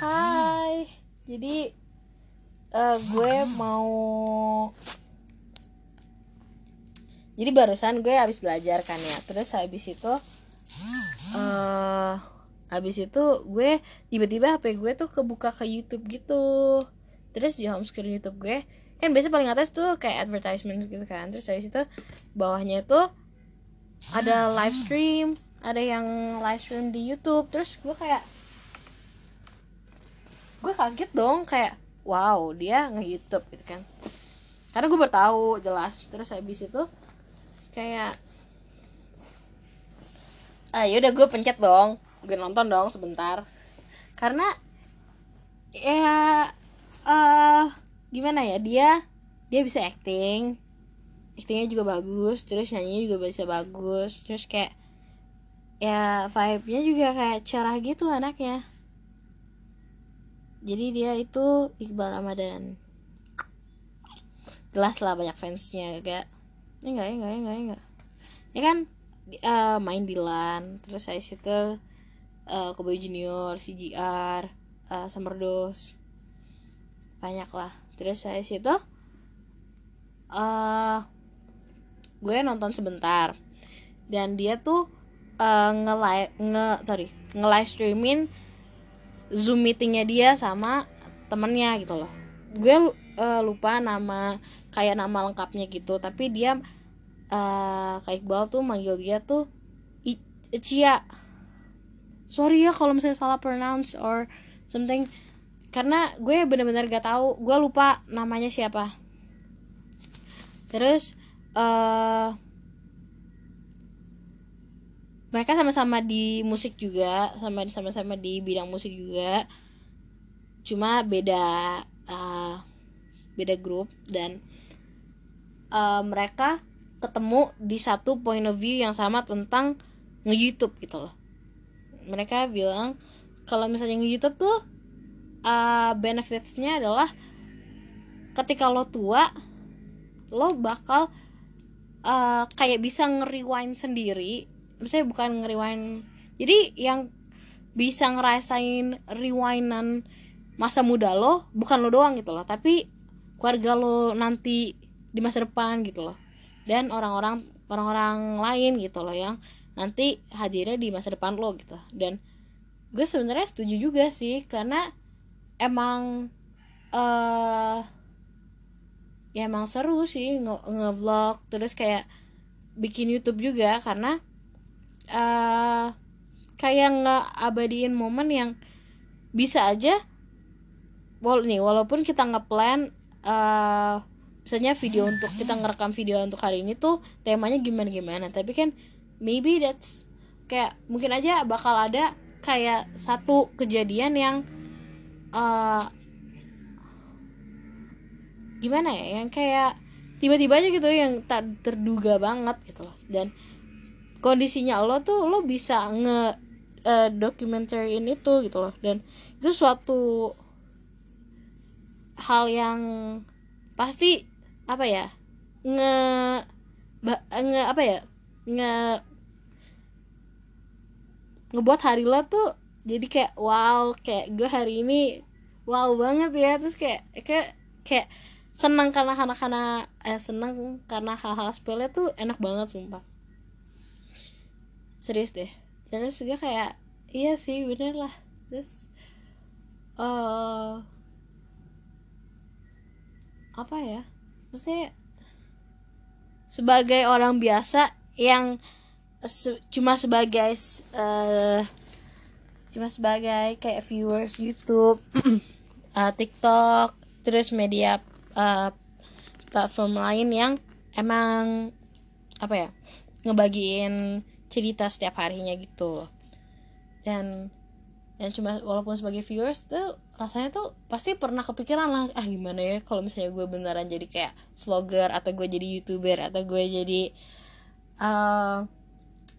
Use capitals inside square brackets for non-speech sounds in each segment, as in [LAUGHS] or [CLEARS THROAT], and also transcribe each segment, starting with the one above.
Hai, jadi uh, gue mau jadi barusan gue habis belajar kan ya terus habis itu uh, habis itu gue tiba-tiba HP gue tuh kebuka ke YouTube gitu. Terus di home screen YouTube gue kan biasa paling atas tuh kayak advertisement gitu kan. Terus habis itu bawahnya itu ada live stream ada yang live stream di YouTube terus gue kayak gue kaget dong kayak wow dia nge YouTube gitu kan. Karena gue bertahu jelas. Terus habis itu kayak ah yaudah gue pencet dong gue nonton dong sebentar. Karena ya uh, gimana ya dia dia bisa acting. Actingnya juga bagus terus nyanyi juga bisa bagus. Terus kayak ya vibe-nya juga kayak cerah gitu anaknya. Jadi dia itu Iqbal Ramadan. Jelas lah banyak fansnya kayak ya enggak ya enggak ya enggak ya enggak. Ya kan uh, main di LAN terus saya situ uh, Kobe Junior CGR uh, Summer Dose banyak lah. Terus saya situ uh, gue nonton sebentar. Dan dia tuh uh, nge nge sorry nge live streaming zoom meetingnya dia sama temennya gitu loh. Gue uh, lupa nama kayak nama lengkapnya gitu tapi dia uh, kayak Iqbal tuh manggil dia tuh Cia sorry ya kalau misalnya salah pronounce or something. Karena gue bener-bener gak tahu gue lupa namanya siapa. Terus uh, mereka sama-sama di musik juga sama sama-sama di bidang musik juga. Cuma beda uh, beda grup dan uh, mereka ketemu di satu point of view yang sama tentang nge-YouTube gitu loh. Mereka bilang kalau misalnya nge-YouTube tuh uh, benefitsnya adalah ketika lo tua lo bakal uh, kayak bisa nge-rewind sendiri misalnya bukan nge-rewind jadi yang bisa ngerasain rewindan masa muda lo bukan lo doang gitu loh tapi keluarga lo nanti di masa depan gitu loh. Dan orang-orang orang-orang lain gitu loh yang nanti hadirnya di masa depan lo gitu. Dan gue sebenarnya setuju juga sih karena emang eh uh, ya emang seru sih nge-vlog nge terus kayak bikin YouTube juga karena uh, kayak ngeabadiin momen yang bisa aja wal nih walaupun kita ngeplan uh, misalnya video untuk kita ngerekam video untuk hari ini tuh temanya gimana gimana tapi kan maybe that's kayak mungkin aja bakal ada kayak satu kejadian yang uh, gimana ya yang kayak tiba-tiba aja gitu yang tak terduga banget gitu loh. Dan kondisinya lo tuh lo bisa nge uh, dokumentaryin itu gitu loh. Dan itu suatu hal yang pasti apa ya nge nge apa ya nge ngebuat hari lo tuh jadi kayak wow kayak gue hari ini wow banget ya. Terus kayak kayak kayak senang karena karena eh senang karena hal-hal sepele tuh enak banget sumpah serius deh. Terus juga kayak iya sih bener lah. Terus uh, apa ya? Maksudnya sebagai orang biasa yang se cuma sebagai uh, cuma sebagai kayak viewers YouTube uh, [CLEARS THROAT] TikTok terus media uh, platform lain yang emang apa ya ngebagiin cerita setiap harinya gitu. Loh dan dan cuma walaupun sebagai viewers tuh rasanya tuh pasti pernah kepikiran lah ah gimana ya kalau misalnya gue beneran jadi kayak vlogger atau gue jadi youtuber atau gue jadi uh,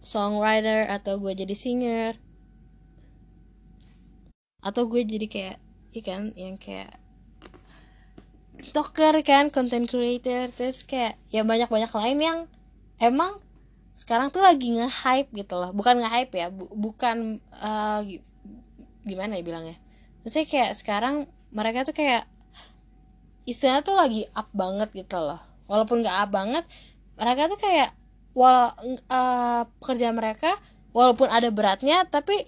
songwriter atau gue jadi singer. Atau gue jadi kayak ikan yang kayak tiktoker kan content creator terus kayak ya banyak banyak lain yang emang sekarang tuh lagi nge-hype gitu loh. Bukan nge-hype ya bu bukan uh, gimana ya bilangnya? Maksudnya kayak sekarang mereka tuh kayak istilahnya tuh lagi up banget gitu loh. Walaupun gak up banget mereka tuh kayak wala uh, pekerjaan mereka walaupun ada beratnya tapi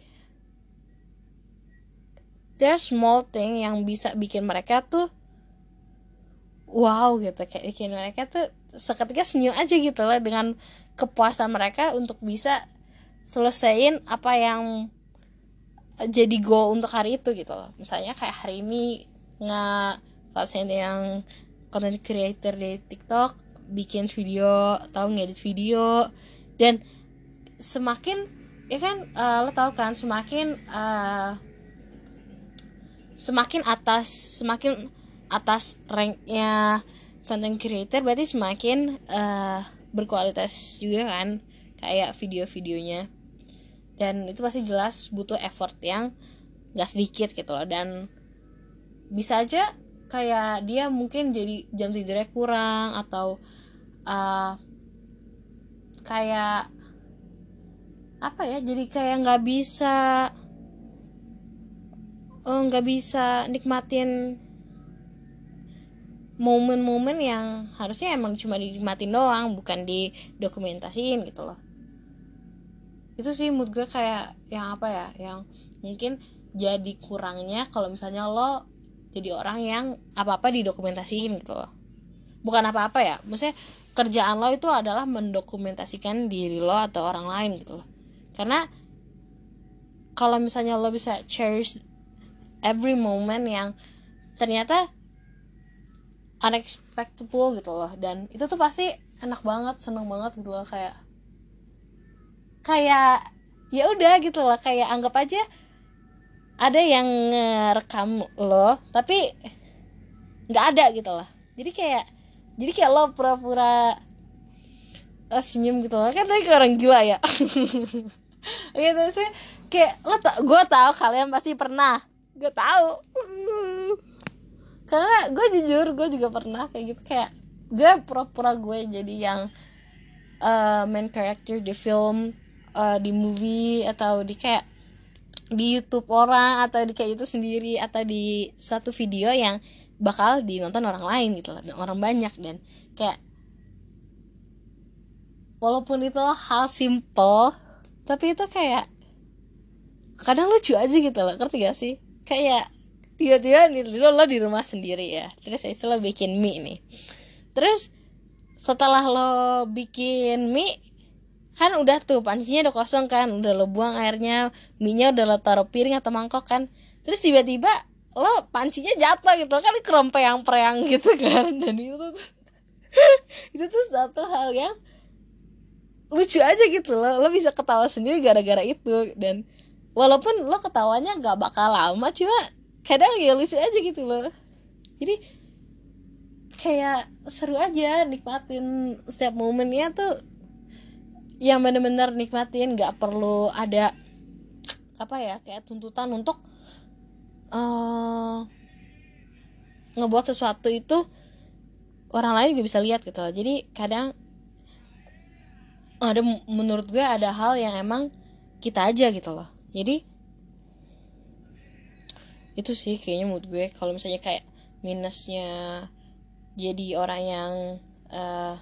there's small thing yang bisa bikin mereka tuh wow gitu. Kayak bikin mereka tuh seketika senyum aja gitu loh dengan kepuasan mereka untuk bisa selesaiin apa yang jadi goal untuk hari itu gitu loh. Misalnya kayak hari ini nggak misalnya yang content creator di TikTok bikin video atau ngedit video. Dan semakin ya kan uh, lo tau kan semakin uh, semakin atas semakin atas ranknya content creator berarti semakin uh, berkualitas juga kan kayak video-videonya. Dan itu pasti jelas butuh effort yang gak sedikit gitu loh. Dan bisa aja kayak dia mungkin jadi jam tidurnya kurang atau uh, kayak apa ya jadi kayak nggak bisa oh nggak bisa nikmatin momen-momen yang harusnya emang cuma dinikmatin doang bukan di dokumentasiin gitu loh. Itu sih mood gue kayak yang apa ya yang mungkin jadi kurangnya kalau misalnya lo jadi orang yang apa-apa didokumentasiin gitu loh. Bukan apa-apa ya maksudnya kerjaan lo itu adalah mendokumentasikan diri lo atau orang lain gitu loh. Karena kalau misalnya lo bisa cherish every moment yang ternyata unexpectable gitu loh. Dan itu tuh pasti enak banget seneng banget gitu loh kayak kayak ya udah gitu loh kayak anggap aja ada yang ngerekam lo tapi nggak ada gitu loh. Jadi kayak jadi kayak lo pura-pura uh, senyum gitu kan tadi orang gila ya. [LAUGHS] Gitu sih kayak lo tak gue tahu kalian pasti pernah. Gue tahu karena gue jujur gue juga pernah kayak gitu. Kayak gue pura-pura gue jadi yang uh, main character di film uh, di movie atau di kayak di YouTube orang atau di kayak itu sendiri atau di suatu video yang bakal dinonton orang lain gitu loh dan orang banyak. Dan kayak walaupun itu hal simple tapi itu kayak kadang lucu aja gitu loh ngerti gak sih? Kayak tiba-tiba nih lo, lo di rumah sendiri ya. Terus itu lo bikin mie nih. Terus setelah lo bikin mie kan udah tuh pancinya udah kosong kan. Udah lo buang airnya mie nya udah lo taruh piring atau mangkok kan. Terus tiba-tiba lo pancinya jatuh gitu. Kan kerempeyang perang gitu kan. [LAUGHS] Dan itu tuh [LAUGHS] itu tuh satu hal yang lucu aja gitu lo lo bisa ketawa sendiri gara-gara itu. Dan walaupun lo ketawanya gak bakal lama cuma kadang ya lucu aja gitu loh. Jadi kayak seru aja nikmatin setiap momennya tuh. Yang bener-bener nikmatin gak perlu ada apa ya kayak tuntutan untuk uh, ngebuat sesuatu itu orang lain juga bisa lihat gitu loh. Jadi kadang ada menurut gue ada hal yang emang kita aja gitu loh. Jadi itu sih kayaknya menurut gue. Kalau misalnya kayak minusnya jadi orang yang uh,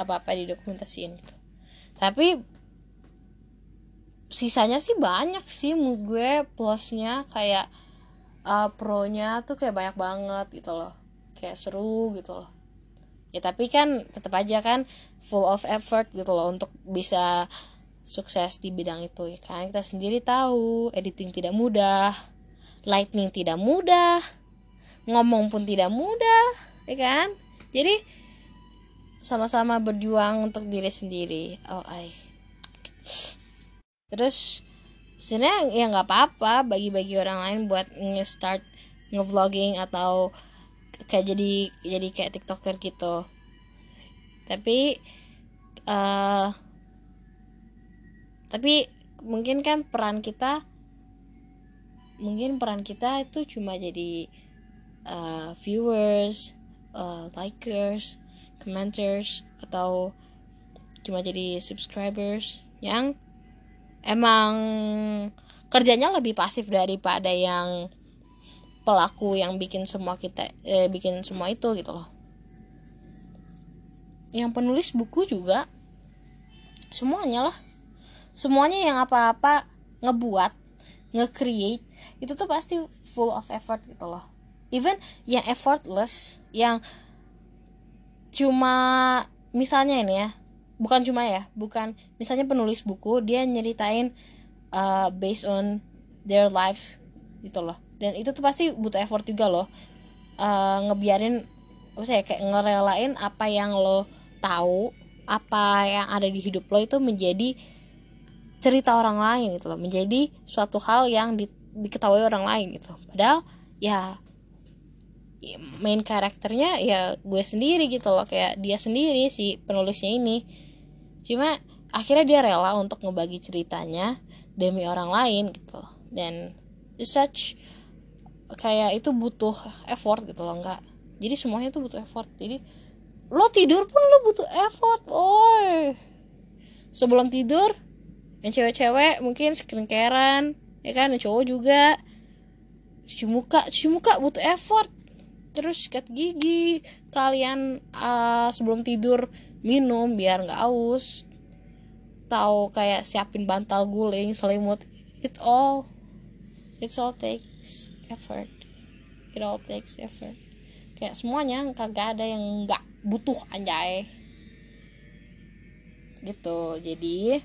apa-apa didokumentasiin gitu. Tapi sisanya sih banyak sih menurut gue. Plusnya kayak uh, pro-nya tuh kayak banyak banget gitu loh. Kayak seru gitu loh. Ya tapi kan tetap aja kan full of effort gitu loh untuk bisa sukses di bidang itu ya kan? Kita sendiri tahu editing tidak mudah lightning tidak mudah ngomong pun tidak mudah ya kan? Jadi sama-sama berjuang untuk diri sendiri. Oh ay. Terus sebenarnya ya nggak apa-apa bagi-bagi orang lain buat nge-start nge-vlogging atau kayak jadi jadi kayak tiktoker gitu. Tapi uh, tapi mungkin kan peran kita mungkin peran kita itu cuma jadi uh, viewers uh, likers commenters atau cuma jadi subscribers yang emang kerjanya lebih pasif daripada yang pelaku yang bikin semua kita eh, bikin semua itu gitu loh. Yang penulis buku juga semuanya lah. Semuanya yang apa-apa ngebuat nge-create itu tuh pasti full of effort gitu loh. Even yang effortless yang cuma misalnya ini ya bukan cuma ya bukan misalnya penulis buku dia nyeritain uh, based on their life gitu loh. Dan itu tuh pasti butuh effort juga loh. Uh, ngebiarin apa sih ya kayak ngerelain apa yang lo tahu apa yang ada di hidup lo itu menjadi cerita orang lain gitu loh. Menjadi suatu hal yang di, diketahui orang lain gitu. Padahal ya main karakternya ya gue sendiri gitu loh. Kayak dia sendiri si penulisnya ini. Cuma akhirnya dia rela untuk ngebagi ceritanya demi orang lain gitu dan such kayak itu butuh effort gitu loh nggak. Jadi semuanya tuh butuh effort. Jadi lo tidur pun lo butuh effort oi sebelum tidur yang cewek-cewek mungkin skincarean ya kan cowok juga. Cuci muka cuci muka butuh effort. Terus sikat gigi kalian uh, sebelum tidur minum biar nggak aus tahu kayak siapin bantal guling selimut. It all it all takes effort. It all takes effort. Kayak semuanya kagak ada yang nggak butuh anjay. Gitu jadi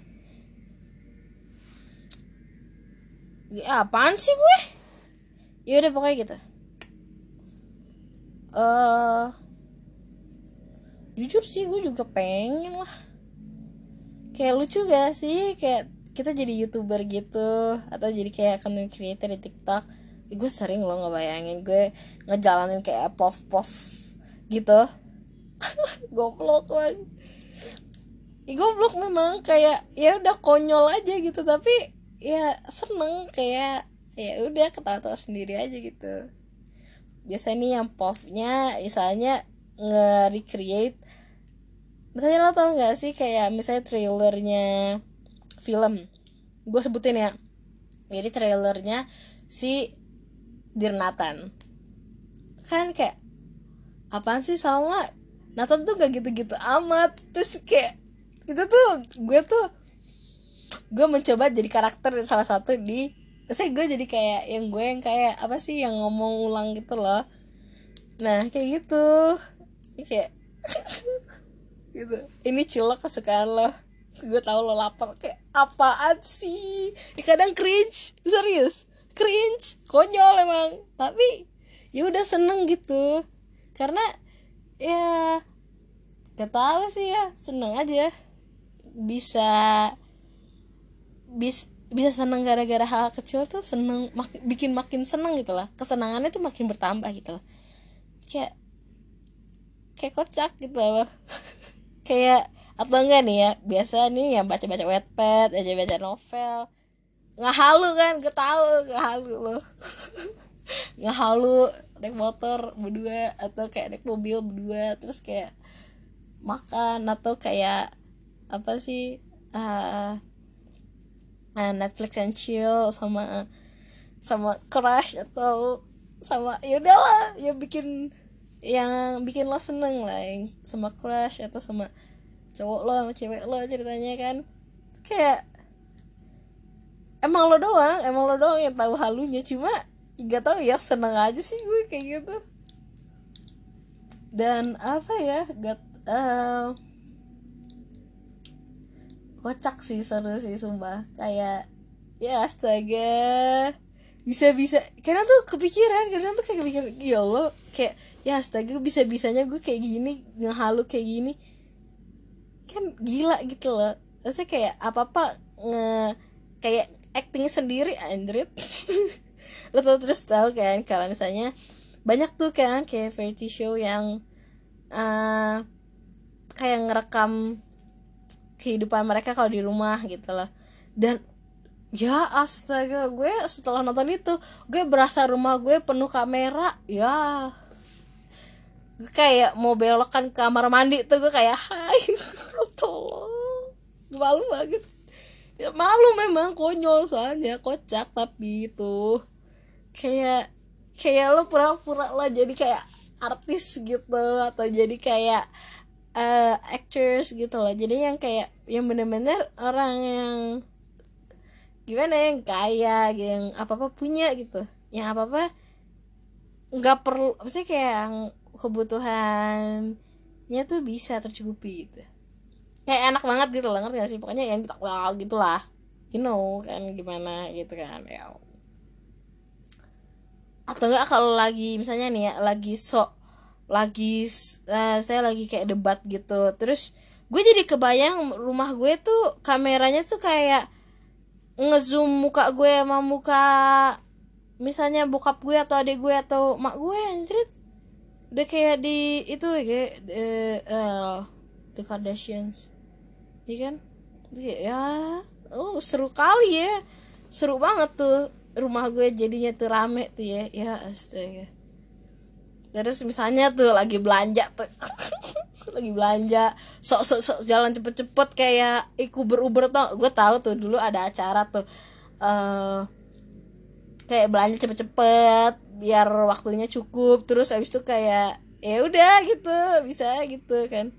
ya apaan sih gue? Ya udah pokoknya gitu. Eh uh, jujur sih gue juga pengen lah. Kayak lucu gak sih? Kayak kita jadi youtuber gitu atau jadi kayak content creator di tiktok. Gue sering loh ngebayangin gue ngejalanin kayak pov pov gitu. [LAUGHS] Goblok banget ya, goblok memang kayak ya udah konyol aja gitu tapi ya seneng kayak ya udah ketawa-tawa sendiri aja gitu. Biasanya nih yang povnya misalnya nge-recreate misalnya lo tau gak sih kayak misalnya trailernya film? Gue sebutin ya. Jadi trailernya si Dear kan kayak apaan sih sama Nathan tuh gak gitu-gitu amat. Terus kayak itu tuh gue tuh gue mencoba jadi karakter salah satu di saya gue jadi kayak yang gue yang kayak apa sih yang ngomong ulang gitu loh. Nah kayak gitu. Kayak [LAUGHS] gitu. Ini cilok kesukaan lo. Gue tau lo lapar. Kayak apaan sih? Kadang cringe. Serius. Cringe. Konyol emang. Tapi ya udah seneng gitu. Karena ya gak tahu sih ya. Seneng aja. Bisa bis bisa seneng gara-gara hal kecil tuh seneng mak bikin makin seneng gitu lah. Kesenangannya tuh makin bertambah gitu lah. Kayak kayak kocak gitu loh. [LAUGHS] Kayak atau enggak nih ya biasa nih yang baca-baca wetpad aja baca novel nggak halu kan gue tahu nggak halu lo [LAUGHS] nggak halu naik motor berdua atau kayak naik mobil berdua terus kayak makan atau kayak apa sih uh, uh, Netflix and chill sama sama crush atau sama ya udahlah ya bikin yang bikin lo seneng lah yang sama crush atau sama cowok lo sama cewek lo ceritanya kan. Kayak emang lo doang emang lo doang yang tahu halunya cuma nggak tahu ya seneng aja sih gue kayak gitu. Dan apa ya gak uh, kocak sih seru sih sumpah. Kayak ya astaga. Bisa bisa karena tuh kepikiran karena tuh kayak kepikiran ya Allah kayak ya astaga bisa bisanya gue kayak gini ngehalu kayak gini. Kan gila gitu loh. Saya kayak apa apa nge kayak acting sendiri Android [LAUGHS] lo tau terus tahu kan kalau misalnya banyak tuh kan kayak variety show yang uh, kayak ngerekam kehidupan mereka kalau di rumah gitu loh. Dan ya astaga gue setelah nonton itu gue berasa rumah gue penuh kamera ya. Gue kayak mau belokan kamar mandi tuh gue kayak hai [LAUGHS] tolong. Malu banget. Ya malu memang konyol soalnya kocak tapi itu. Kayak kayak lo pura-pura lah jadi kayak artis gitu atau jadi kayak uh, actors gitu loh. Jadi yang kayak yang bener-bener orang yang gimana ya, yang kaya yang apa apa punya gitu. Yang apa apa nggak perlu maksudnya kayak yang kebutuhannya tuh bisa tercukupi gitu. Kayak enak banget gitu loh ngerti gak sih? Pokoknya yang kita wow gitulah. You know kan gimana gitu kan ya. Atau enggak kalau lagi misalnya nih ya lagi sok lagi uh, saya lagi kayak debat gitu. Terus gue jadi kebayang rumah gue tuh kameranya tuh kayak ngezoom muka gue sama muka misalnya bokap gue atau adik gue atau mak gue anjir udah kayak di itu kayak uh, uh, The Kardashians. Iya kan? Ya oh seru kali ya. Seru banget tuh rumah gue jadinya tuh rame tuh ya. Ya astaga terus misalnya tuh lagi belanja tuh. [LAUGHS] Lagi belanja. Sok sok sok jalan cepet-cepet kayak iku beruber tuh gue tahu tuh dulu ada acara tuh uh, kayak belanja cepet-cepet biar waktunya cukup. Terus abis itu kayak ya udah gitu. Bisa gitu kan.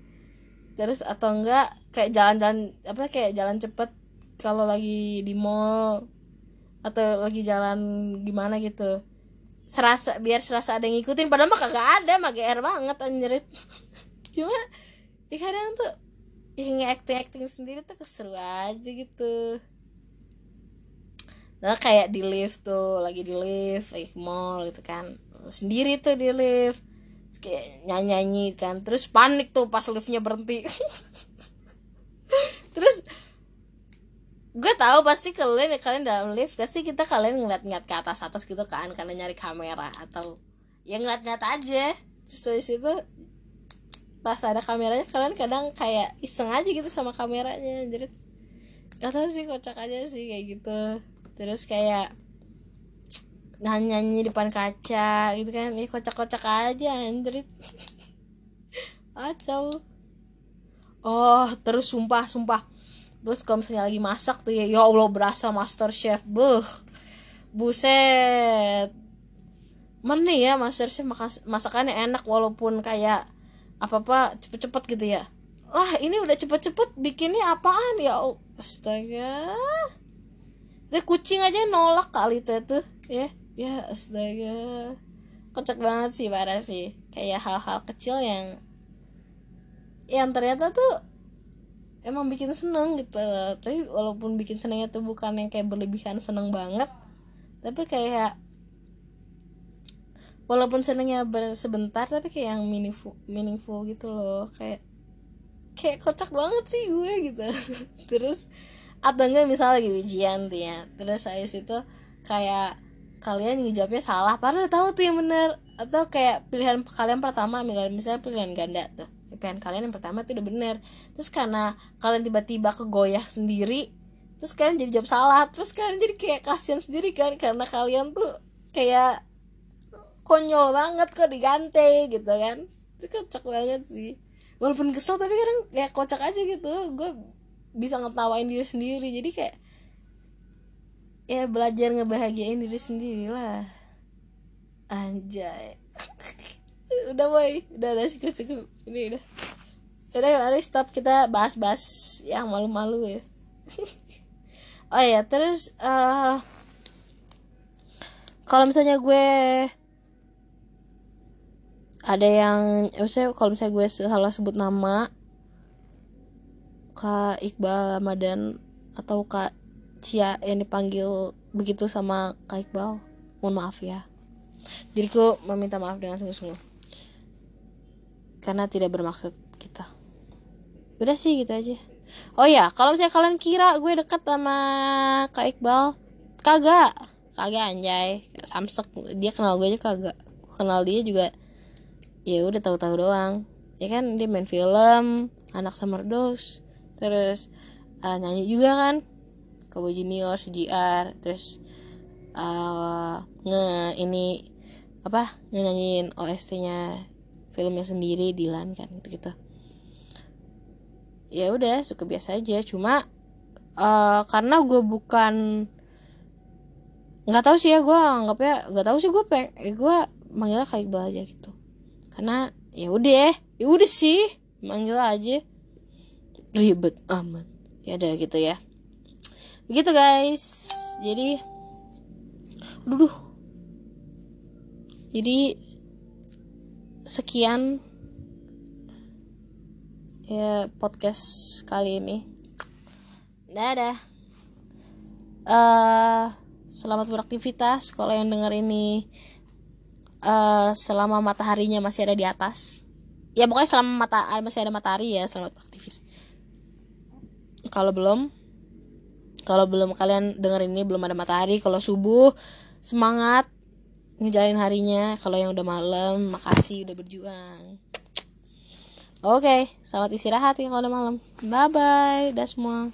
Terus atau enggak kayak jalan-jalan apa kayak jalan cepet kalau lagi di mall atau lagi jalan gimana gitu serasa biar serasa ada yang ngikutin. Padahal mah kagak ada mah GR banget anjir. [LAUGHS] Cuma ya kadang tuh yang acting acting sendiri tuh keseru aja gitu. Nah kayak di lift tuh lagi di lift lagi ke mall gitu kan. Sendiri tuh di lift. Kayak nyanyi nyanyi kan. Terus panik tuh pas liftnya berhenti. [LAUGHS] Terus gue tahu pasti kalian kalian dalam lift pasti kita kalian ngeliat-ngeliat ke atas atas gitu kan karena nyari kamera atau ya ngeliat-ngeliat aja. Terus dari situ pas ada kameranya kalian kadang kayak iseng aja gitu sama kameranya. Jadi gak tahu sih kocak aja sih kayak gitu. Terus kayak nyanyi nyanyi depan kaca gitu kan. Ini kocak-kocak aja anjrit. [LAUGHS] Acau oh terus sumpah sumpah terus kalau misalnya lagi masak tuh ya ya allah berasa master chef. Buh buset. Mana ya master chef masakannya enak walaupun kayak apa apa cepet-cepet gitu ya. Lah ini udah cepet-cepet bikinnya apaan? Ya astaga. Deh kucing aja nolak kali tuh ya. Ya astaga. Kocak banget sih parah sih. Kayak hal-hal kecil yang yang ternyata tuh emang bikin seneng gitu. Tapi walaupun bikin senengnya tuh bukan yang kayak berlebihan seneng banget. Tapi kayak walaupun senengnya sebentar tapi kayak yang meaningful meaningful gitu loh. Kayak kayak kocak banget sih gue gitu. [LAUGHS] Terus atau enggak misalnya lagi ujian tuh ya. Terus saya itu kayak kalian ngejawabnya salah padahal tahu tuh yang bener. Atau kayak pilihan kalian pertama misalnya pilihan ganda tuh pilihan kalian yang pertama tuh udah bener. Terus karena kalian tiba-tiba kegoyah sendiri terus kalian jadi jawab salah terus kalian jadi kayak kasihan sendiri kan karena kalian tuh kayak konyol banget kok diganti gitu kan. Itu kocak banget sih. Walaupun kesel tapi kadang kayak kocak aja gitu. Gue bisa ngetawain diri sendiri. Jadi kayak ya belajar ngebahagiain diri sendiri lah anjay [LAUGHS] udah boy. Udah ada cukup cukup. Ini udah. Udah mari stop kita bahas-bahas yang malu-malu ya. [LAUGHS] Oh ya terus uh, kalau misalnya gue ada yang misalnya kalau misalnya gue salah sebut nama Kak Iqbal Ramadan atau Kak Cia yang dipanggil begitu sama Kak Iqbal mohon maaf ya. Diriku meminta maaf dengan sungguh-sungguh karena tidak bermaksud kita. Udah sih gitu aja. Oh ya kalau misalnya kalian kira gue deket sama Kak Iqbal kagak. Kagak anjay. Samsek dia kenal gue aja kagak. Kenal dia juga ya udah tahu-tahu doang. Ya kan dia main film anak summer dose terus uh, nyanyi juga kan. Kobo Junior CGR terus uh, nge ini apa nyanyiin OST-nya filmnya sendiri Dilan kan gitu gitu ya udah suka biasa aja. Cuma uh, karena gue bukan nggak tahu sih ya gue anggapnya nggak tahu sih gue peng eh, gue manggilnya kayak aja gitu. Karena ya udah ya udah sih manggil aja. Ribet amat. Ya udah gitu ya. Begitu guys. Jadi aduh. Jadi sekian ya podcast kali ini. Dadah. Uh, selamat beraktivitas. Kalau yang dengar ini uh, selama mataharinya masih ada di atas. Ya pokoknya selama mata masih ada matahari ya selamat beraktivitas kalau belum kalau belum kalian dengar ini belum ada matahari kalau subuh semangat ngejalanin harinya. Kalau yang udah malam makasih udah berjuang. Oke selamat istirahat ya kalau udah malam. Bye bye dah semua